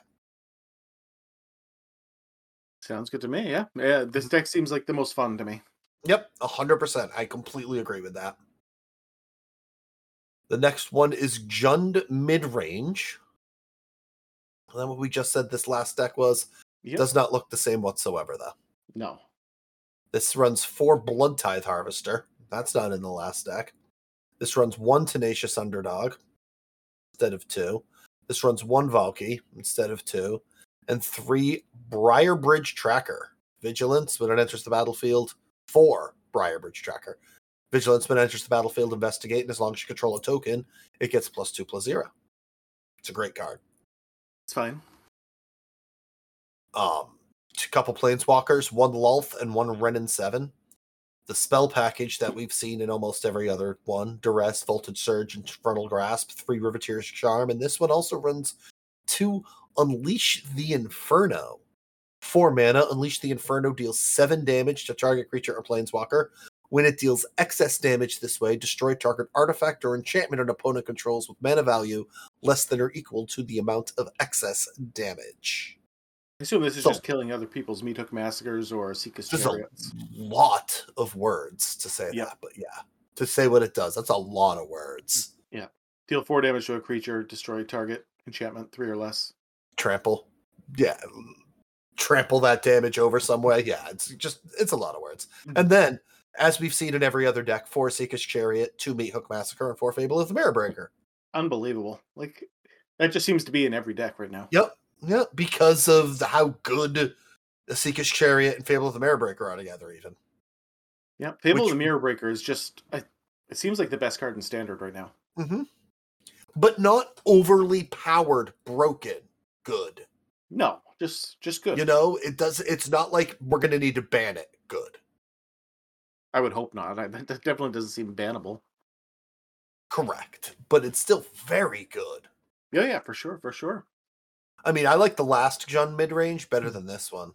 Sounds good to me. Yeah. Yeah. This deck seems like the most fun to me.
Yep, hundred percent. I completely agree with that. The next one is Jund mid range. And then what we just said this last deck was
Yep.
does not look the same whatsoever though.
no.
This runs four Blood Tithe Harvester. That's not in the last deck. This runs one Tenacious Underdog instead of two. This runs one Valky instead of two, and three Briarbridge Tracker. Vigilance when it enters the battlefield. Four Briarbridge Tracker. Vigilance when enters the battlefield. Investigate, and as long as you control a token, it gets plus two plus zero. It's a great card.
It's fine.
um a couple planeswalkers, one Lolth and one Wrenn and Seven. The spell package that we've seen in almost every other one: Duress, Voltage Surge, Infernal Grasp, three Riveteer's Charm, and this one also runs two Unleash the Inferno. Four mana, Unleash the Inferno deals seven damage to target creature or planeswalker. When it deals excess damage this way, destroy target artifact or enchantment an opponent controls with mana value less than or equal to the amount of excess damage.
I assume this is
So-
just killing other people's Meathook Massacres or Esika's
There's a lot of words to say
Yep.
that, but yeah, to say what it does, that's a lot of words.
Yeah, deal four damage to a creature, destroy target, enchantment, three or less.
Trample, yeah, trample that damage over some way. Yeah, it's just it's a lot of words.
Mhm.
And then, as we've seen in every other deck, four Esika's Chariot, two Meathook Massacre, and four Fable of the Mirror Breaker.
Unbelievable. Like that just seems to be in every deck right now.
Yep, yep, because of the, how good the Esika's Chariot and Fable of the Mirror Breaker are together. Even
Yep. Fable of the Mirror Breaker is just I, it seems like the best card in standard right now.
hmm but not overly powered, broken, good.
No, just just good.
You know, it does. It's not like we're gonna need to ban it. Good,
I would hope not. I, that definitely doesn't seem bannable.
correct, but it's still very good.
Yeah, yeah, for sure, for sure.
I mean, I like the last Jund mid range better than this one.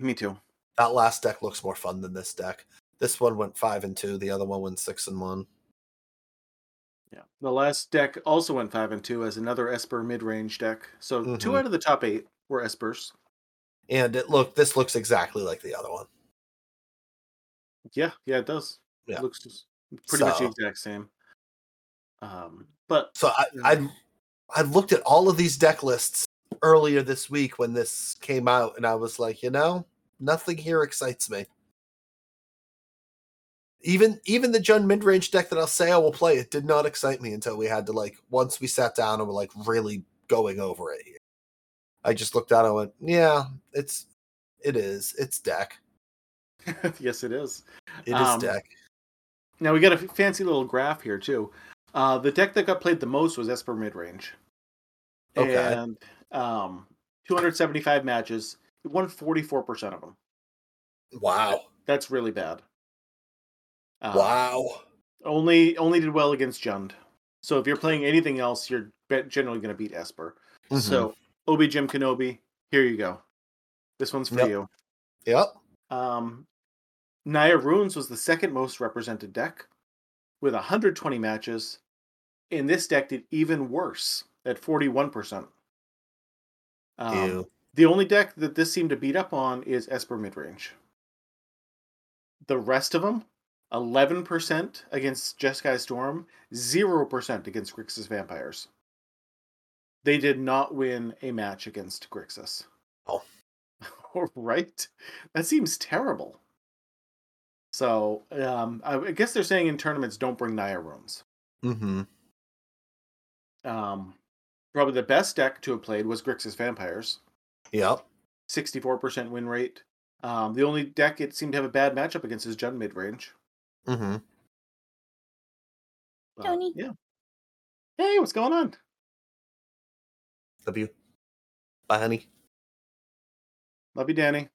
Me too.
That last deck looks more fun than this deck. This one went five and two. The other one went six and one.
Yeah. The last deck also went five and two as another Esper mid range deck. So two
Mhm.
out of the top eight were Espers.
And it look. This looks exactly like the other one.
Yeah, yeah, it does.
Yeah.
It looks pretty much the exact same. Um, but
So I, I I looked at all of these deck lists earlier this week when this came out, and I was like, you know, nothing here excites me. even even the Jund mid range deck that I'll say I will play, it did not excite me until we had to like once we sat down and were like really going over it here. I just looked at it and went, yeah, it's it is. It's deck. [LAUGHS]
yes, it is.
It is
Um,
deck.
Now we got a fancy little graph here too. Uh, the deck that got played the most was Esper midrange.
Okay.
And um, 275 matches, it won 44% of them.
Wow.
That's really bad. Uh,
wow.
Only only did well against Jund. So if you're playing anything else, you're generally going to beat Esper.
Mhm.
So Obi Jim Kenobi, here you go. This one's for
Yep.
you.
Yep.
Um, Naya Runes was the second most represented deck with 120 matches. And this deck did even worse at 41%. Um,
Ew.
the only deck that this seemed to beat up on is Esper Midrange. The rest of them, 11% against Jeskai Storm, 0% against Grixis Vampires. They did not win a match against Grixis.
Oh. [LAUGHS]
right? That seems terrible. So, um, I I guess they're saying in tournaments don't bring Naya runes.
Mm-hmm.
Um, probably the best deck to have played was Grixis Vampires.
Yep.
64% win rate. Um, the only deck it seemed to have a bad matchup against is Jund mid range.
Mm-hmm.
Tony.
Yeah. Hey, what's going on?
Love you. Bye, honey.
Love you, Danny.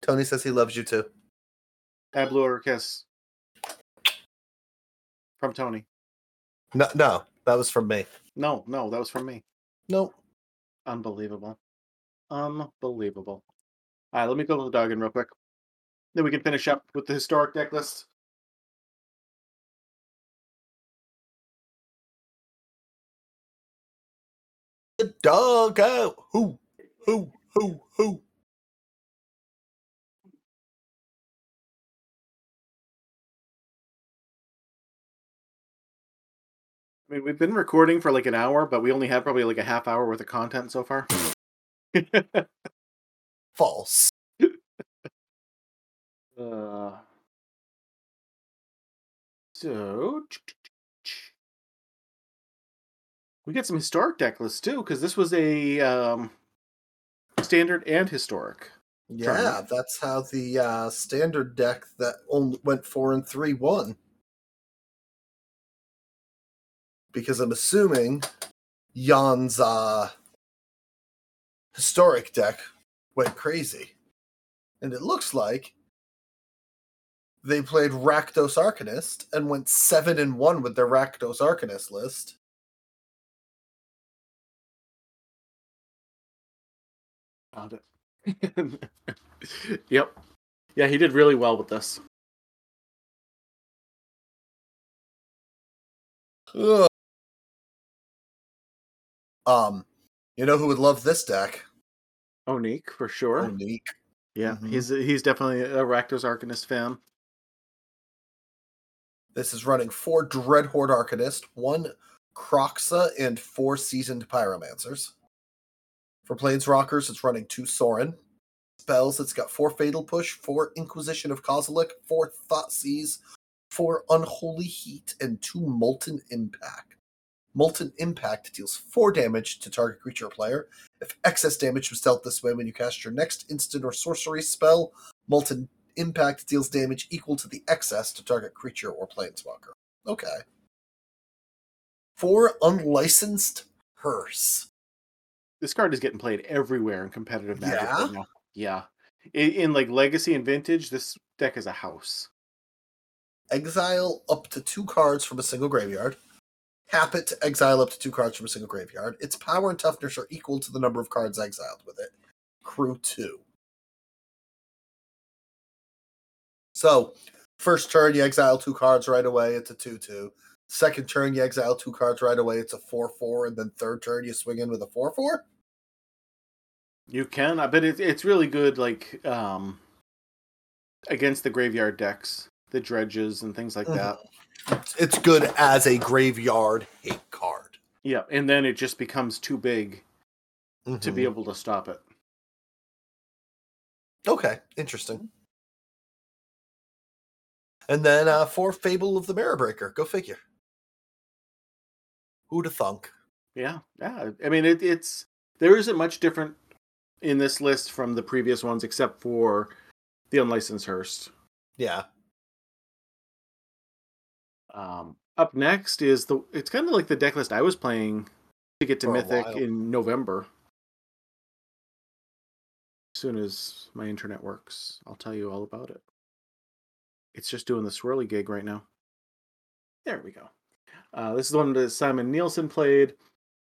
Tony says he loves you too.
I blew her a kiss. From Tony.
No, no, that was from me.
No, no, that was from me.
Nope.
Unbelievable. Unbelievable. All right, let me go to the dog in real quick. Then we can finish up with the historic deck list.
The dog out. Who? Who? Who? Who?
I mean, we've been recording for like an hour, but we only have probably like a half hour worth of content so far. [LAUGHS]
False. [LAUGHS]
Uh, so we got some historic deck lists too, because this was a um, standard and historic.
Yeah,
Tournament.
that's how the uh, standard deck that only went four and three won. Because I'm assuming Jan's uh, historic deck went crazy. And it looks like they played Rakdos Arcanist and went seven and one with their Rakdos Arcanist list.
Found it. [LAUGHS] yep. Yeah, he did really well with this.
Ugh. Um, you know who would love this deck?
Onik for sure.
Unique.
Yeah,
Mhm.
he's he's definitely a Rakdos Arcanist fan.
This is running four Dreadhorde Arcanist, one Kroxa, and four Seasoned Pyromancers. For Planeswalkers, it's running two Sorin. Spells, it's got four Fatal Push, four Inquisition of Kozilek, four Thoughtseize, four Unholy Heat, and two Molten Impact. Molten Impact deals four damage to target creature or player. If excess damage was dealt this way when you cast your next instant or sorcery spell, Molten Impact deals damage equal to the excess to target creature or planeswalker. Okay. Four unlicensed hearse.
This card is getting played everywhere in competitive magic
Yeah?
right now. Yeah. In, in like legacy and vintage, this deck is a house.
Exile up to two cards from a single graveyard. Tap it to exile up to two cards from a single graveyard. Its power and toughness are equal to the number of cards exiled with it. Crew two. So, first turn you exile two cards right away, it's a 2 2. Second turn you exile two cards right away, it's a 4 4. And then third turn you swing in with a 4 4?
You can, I bet it, it's really good, like um, against the graveyard decks, the dredges and things like
Mhm.
that.
It's good as a graveyard hate card.
Yeah, and then it just becomes too big to be
Mhm.
able to stop it.
Okay, interesting. And then uh, four Fable of the Mirror Breaker. Go figure. Who'da thunk?
Yeah, yeah. I mean, it, it's there isn't much different in this list from the previous ones, except for the unlicensed Hearse.
Yeah.
Um, up next is the. It's kind of like the deck list I was playing to get to Mythic
while.
in November. As soon as my internet works, I'll tell you all about it. It's just doing the swirly gig right now. There we go. Uh, this is the one that Simon Nielsen played.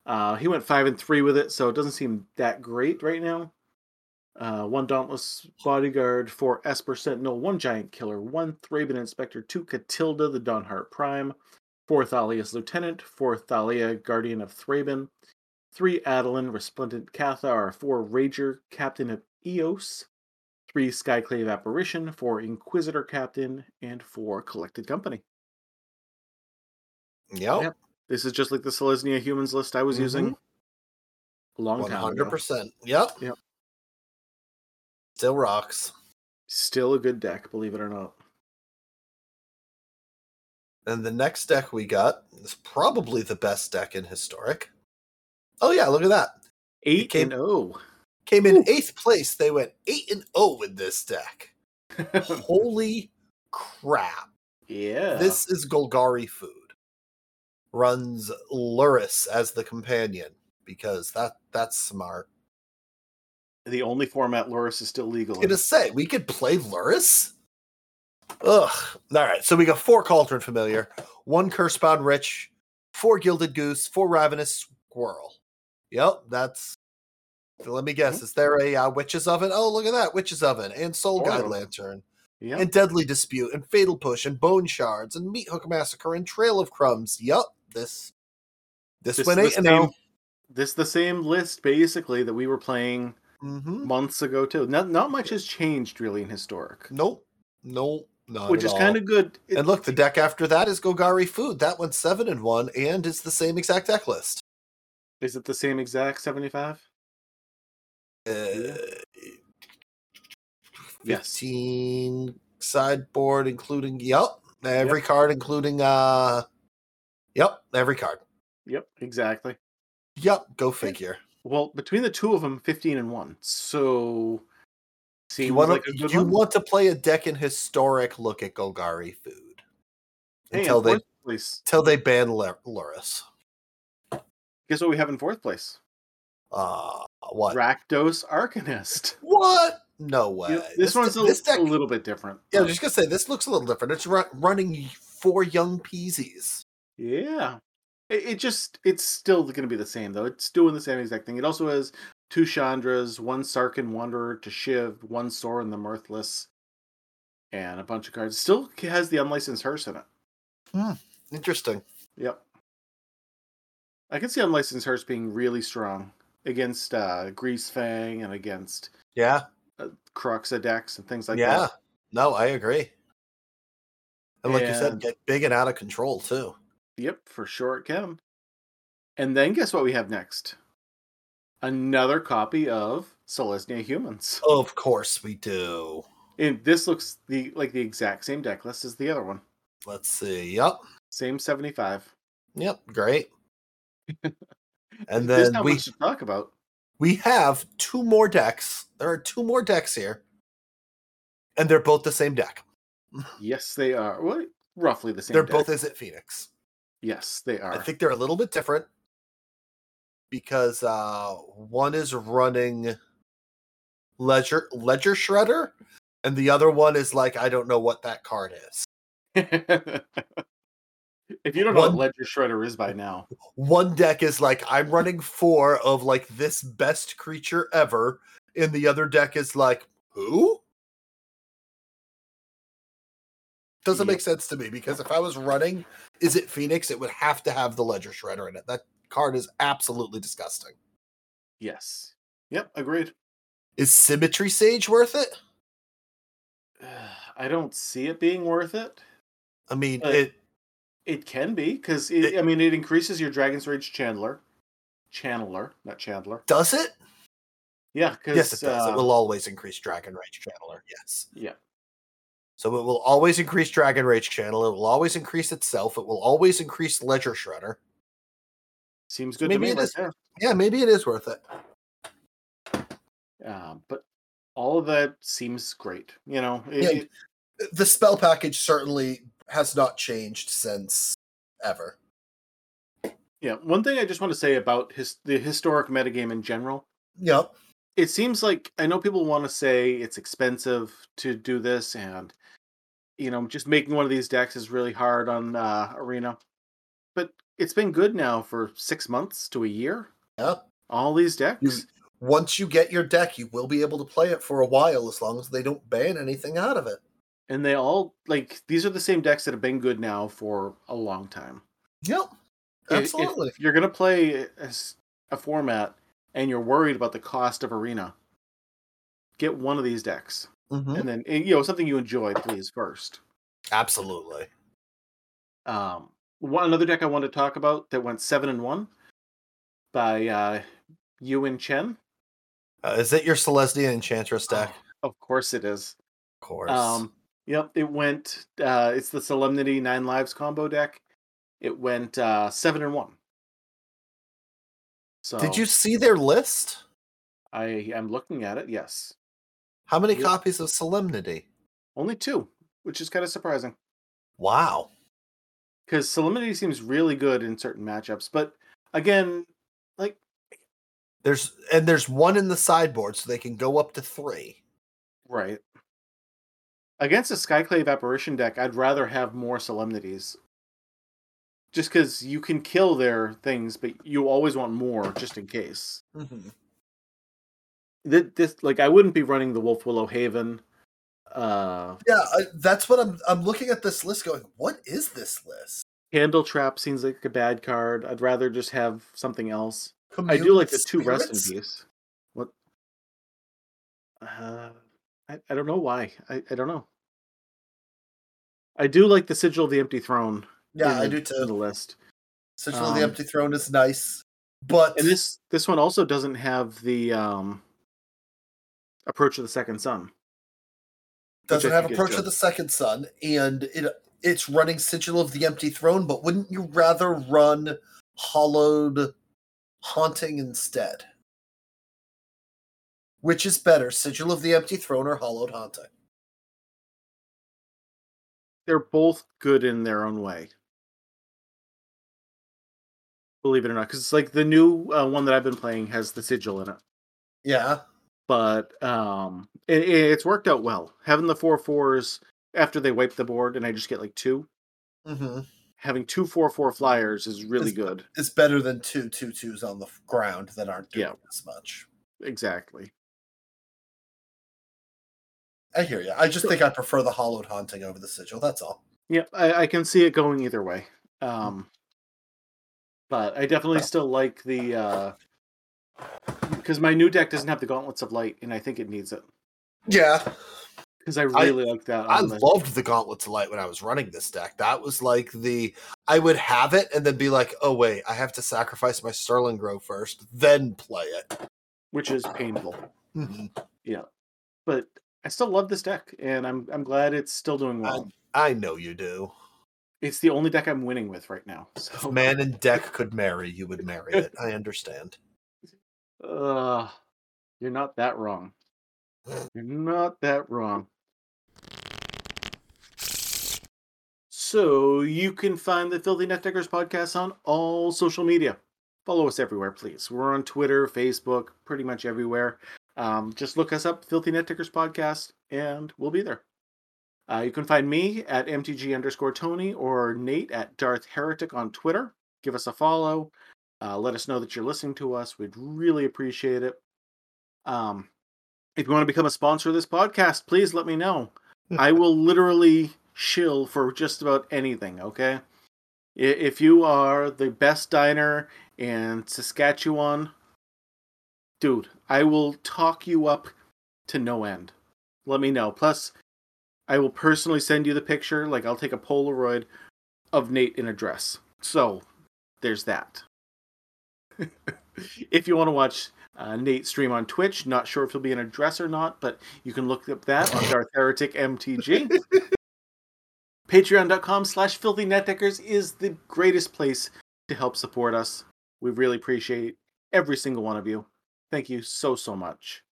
Uh, he went five and three with it, so it doesn't seem that great right now. Uh, one Dauntless Bodyguard, four Esper Sentinel, one Giant Killer, one Thraben Inspector, two Katilda the Dawnhart Prime, four Thalia's Lieutenant, four Thalia Guardian of Thraben, three Adeline Resplendent Cathar, four Rager Captain of Eos, three Skyclave Apparition, four Inquisitor Captain, and four Collected Company.
Yep.
Yep. This is just like the Selesnya Humans list I was
Mhm.
using long
One
time
Hundred percent. Yep.
Yep.
Still rocks.
Still a good deck, believe it or not.
And the next deck we got is probably the best deck in historic. Oh yeah, look at that.
Eight
came-
and oh.
Came in eighth place. They went eight and oh with this deck. [LAUGHS] Holy crap.
yeah.
This is Golgari food. Runs Lurrus as the companion because that that's smart.
The only format Lurrus is still legal.
I'm
in.
gonna say we could play Lurrus. Ugh. All right, so we got four Cauldron Familiar, one Cursebound Witch, four Gilded Goose, four Ravenous Squirrel. Yep, that's. let me guess. Is there a uh, Witch's Oven? Oh, look at that, Witch's Oven and Soul Guide. Lantern
Yeah.
and Deadly Dispute and Fatal Push and Bone Shards and Meat Hook Massacre and Trail of Crumbs. Yep, this this,
This
went
is
eight and
same-
oh.
this the same list basically that we were playing
Mm-hmm.
months ago too. Not not much has changed really in historic,
Nope, nope, not
which is kind of good. It-
And look, the deck after that is Golgari Food. That one's seven and one, and it's the same exact deck list.
is it the same exact seventy five?
Uh,
Yes.
Fifteen sideboard, including yep, every card, including uh, yep, every card.
Yep, exactly.
Yep, go figure.
Well, between the two of them, fifteen and one. So
You want
like
to
a good
you
one.
want to play a deck in historic? Look at Golgari Food
Hey,
until they
place.
until they ban Lur- Lurrus.
Guess what we have in fourth place?
Uh, what?
Rakdos Arcanist. [LAUGHS]
What? No way.
Yeah, this, one's a,
this deck
a little bit different.
Yeah, I was just gonna say this looks a little different. It's ru- running four young peasies.
Yeah. It, it just it's still going to be the same though. It's doing the same exact thing. It also has two Chandras, one Sarkhan Wanderer to Shiv, one Sorin the Mirthless, and a bunch of cards. Still has the unlicensed hearse in it. Hmm.
Interesting.
Yep. I can see unlicensed hearse being really strong against uh Greasefang and against
Yeah,
uh, Kroxa decks and things like
yeah.
that. Yeah.
No, I agree. And like you said, get big and out of control too.
Yep, for sure it can. And then guess what we have next? Another copy of Selesnya Humans.
Of course we do.
And this looks the like the exact same deck list as the other one.
Let's see. Yep.
Same 75.
Yep. Great. [LAUGHS] And then we
to talk about.
we have two more decks. There are two more decks here. And they're both the same deck.
Yes, they are. Well, roughly the same.
they're
deck.
both Izzet Phoenix.
Yes, they are.
I think they're a little bit different because uh one is running ledger ledger shredder and the other one is like I don't know what that card is. [LAUGHS]
if you don't know what Ledger Shredder is by now,
One deck is like I'm running four of like this best creature ever and the other deck is like who? Doesn't make sense to me because if I was running Izzet Phoenix it would have to have the ledger shredder in it. That card is absolutely disgusting.
yes. Yep, agreed.
Is Symmetry Sage worth it? [SIGHS]
I don't see it being worth it.
I mean,
Uh,
it
It can be because
It-
I mean it increases your Dragon's Rage Chandler, Channeler, not Chandler.
does it?
Yeah,
Yes, it does.
uh,
it will always increase Dragon Rage Channeler. Yes.
yeah.
So it will always increase Dragon Rage channel. It will always increase itself. It will always increase Ledger Shredder.
Seems good
maybe
to me.
it
right
is-. Yeah, maybe it is worth it.
Um, but all of that seems great. You know, it,
Yeah.
it-
The spell package certainly has not changed since ever.
yeah. One thing I just want to say about his the historic metagame in general.
Yep.
It seems like I know people want to say it's expensive to do this, and you know, just making one of these decks is really hard on uh, Arena. But it's been good now for six months to a year.
Yep.
All these decks.
You, once you get your deck, you will be able to play it for a while as long as they don't ban anything out of it.
and they all like these are the same decks that have been good now for a long time.
Yep.
I- if-
Absolutely.
If, you're gonna play a format and you're worried about the cost of arena, get one of these decks,
Mhm.
and then you know something you enjoy, please first.
Absolutely.
Um, one another deck I want to talk about that went seven and one by uh, Yuan Chen.
Uh, is it your Selesnya Enchantress deck?
Oh, of course it is.
Of course.
Um, yep, it went. Uh, it's the Solemnity Nine Lives combo deck. It went uh, seven and one. So
Did you see their list?
I am looking at it. Yes,
How many copies of Solemnity?
only two, which is kind of surprising
Wow.
because Solemnity seems really good in certain matchups. But again, like
There's and there's one in the sideboard, so they can go up to three.
right against a Skyclave Apparition deck, I'd rather have more Solemnities. Just because you can kill their things, but you always want more just in case.
Mm-hmm.
Th- This, like, I wouldn't be running the Wolfwillow Haven. Uh,
Yeah, I, that's what I'm. I'm looking at this list, going, "What is this list?"
Candle Trap seems like a bad card. I'd rather just have something else. I do like the two rest in peace. What? Uh, I, I don't know why. I, I don't know. I do like the Sigil of the Empty Throne.
Yeah, I do
in The list,
Sigil of the
Um,
Empty Throne is nice, but
and this this one also doesn't have the um approach of the second sun.
doesn't have Approach of the Second Sun, and it it's running Sigil of the Empty Throne. But wouldn't you rather run Hallowed Haunting instead? Which is better, Sigil of the Empty Throne or Hallowed Haunting?
They're both good in their own way. Believe it or not, because it's like the new uh, one that I've been playing has the sigil in it.
Yeah,
but um it, it's worked out well having the four fours after they wipe the board and i just get like two
hmm
having two four four flyers is really
It's-
good
it's better than two two twos on the ground that aren't doing
Yeah.
as much.
exactly
I hear you. I just think I prefer the Hallowed Haunting over the Sigil. That's all.
yeah I, I can see it going either way um but i definitely still like the uh because my new deck doesn't have the gauntlets of light and i think it needs it
Yeah,
because i really like that
I
the-
loved the Gauntlets of Light when I was running this deck. That was like the I would have it and then be like, oh wait, I have to sacrifice my Sterling Grove first, then play it.
which is painful
Mhm.
but i still love this deck and i'm i'm glad it's still doing well
I know you do.
it's the only deck i'm winning with right now [LAUGHS] so
If man and deck could marry, you would marry it. I understand.
Uh, you're not that wrong. You're not that wrong. So you can find the Filthy Net Deckers podcast on all social media. Follow us everywhere, please. We're on Twitter, Facebook, pretty much everywhere. Um, just look us up, Filthy Net Deckers podcast, and we'll be there. Uh, you can find me at MTG underscore Tony or Nate at Darth Heretic on Twitter. Give us a follow. Uh, let us know that you're listening to us. We'd really appreciate it. Um, if you want to become a sponsor of this podcast, please let me know. [LAUGHS] I will literally shill for just about anything. Okay, if you are the best diner in Saskatchewan, dude, I will talk you up to no end. Let me know. Plus, I will personally send you the picture. Like, I'll take a Polaroid of Nate in a dress. So, there's that. If you want to watch uh, Nate stream on Twitch. Not sure if he'll be an address or not, but you can look up that on Darth Heretic MTG. [LAUGHS] Patreon.com slash filthy netdeckers is the greatest place to help support us. We really appreciate every single one of you. Thank you so, so much.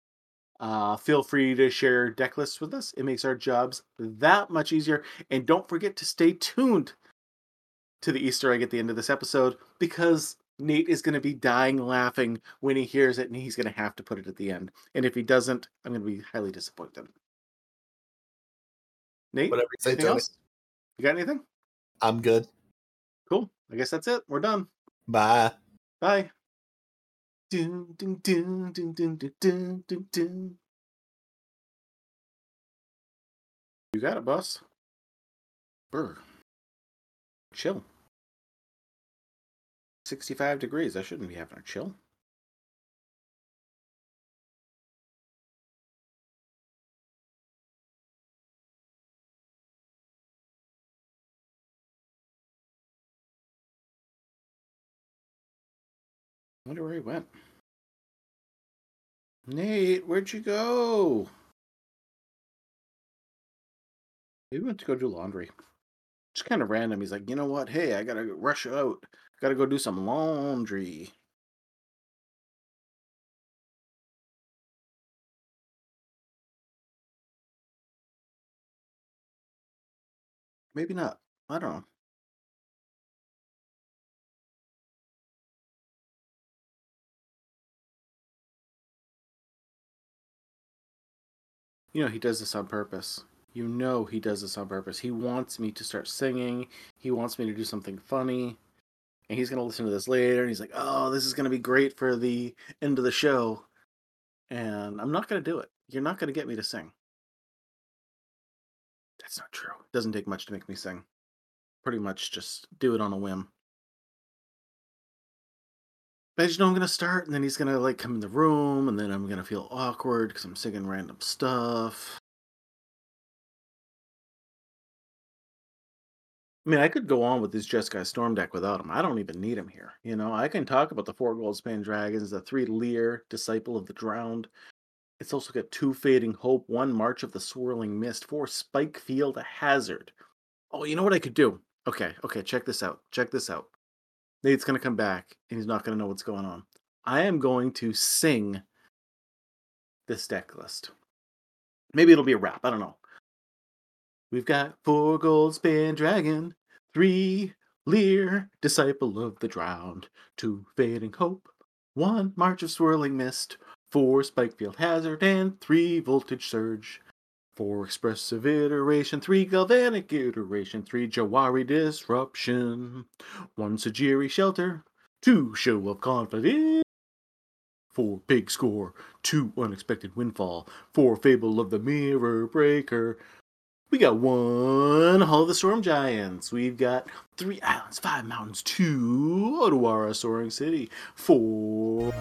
Uh, feel free to share deck lists with us. It makes our jobs that much easier. And don't forget to stay tuned to the Easter egg at the end of this episode because Nate is going to be dying laughing when he hears it, and he's going to have to put it at the end. And if he doesn't, I'm going to be highly disappointed. Nate,
whatever you say, Tony.
Else? You got anything?
I'm good.
Cool. I guess that's it. We're done.
Bye.
Bye. Dun, dun, dun, dun, dun, dun, dun, dun. You got it, boss. Brr. Chill. 65 degrees. I shouldn't be having a chill. wonder where he went. Nate, where'd you go? He went to go do laundry. Just kind of random. He's like, you know what? Hey, I gotta rush out. Gotta go do some laundry. Maybe not. I don't know. You know, he does this on purpose. You know, he does this on purpose. He wants me to start singing. He wants me to do something funny. And he's going to listen to this later. And he's like, oh, this is going to be great for the end of the show. And I'm not going to do it. You're not going to get me to sing. That's not true. It doesn't take much to make me sing. Pretty much just do it on a whim. But I just know I'm gonna start, and then he's gonna like come in the room, and then I'm gonna feel awkward because I'm singing random stuff. I mean, I could go on with this Jeskai Storm deck without him. I don't even need him here. You know, I can talk about the four Goldspan Dragons, the three Lier, Disciple of the Drowned. It's also got two Fading Hope, one March of the Swirling Mist, four Spike Field, a Hazard. Oh, you know what I could do? Okay, okay, check this out. Check this out. Nate's gonna come back and he's not gonna know what's going on. I am going to sing this deck list. Maybe it'll be a rap. I don't know. We've got four goldspan dragon, three Lier, disciple of the drowned, two fading hope, one march of swirling mist, four spikefield hazard, and three voltage surge. Four expressive iteration, three galvanic iteration, three Jwari disruption, one Sejiri shelter, two show of confidence, four big score, two unexpected windfall, four fable of the mirror breaker. We got one Hall of the Storm Giants. We've got three islands, five mountains, two Otawara Soaring City, four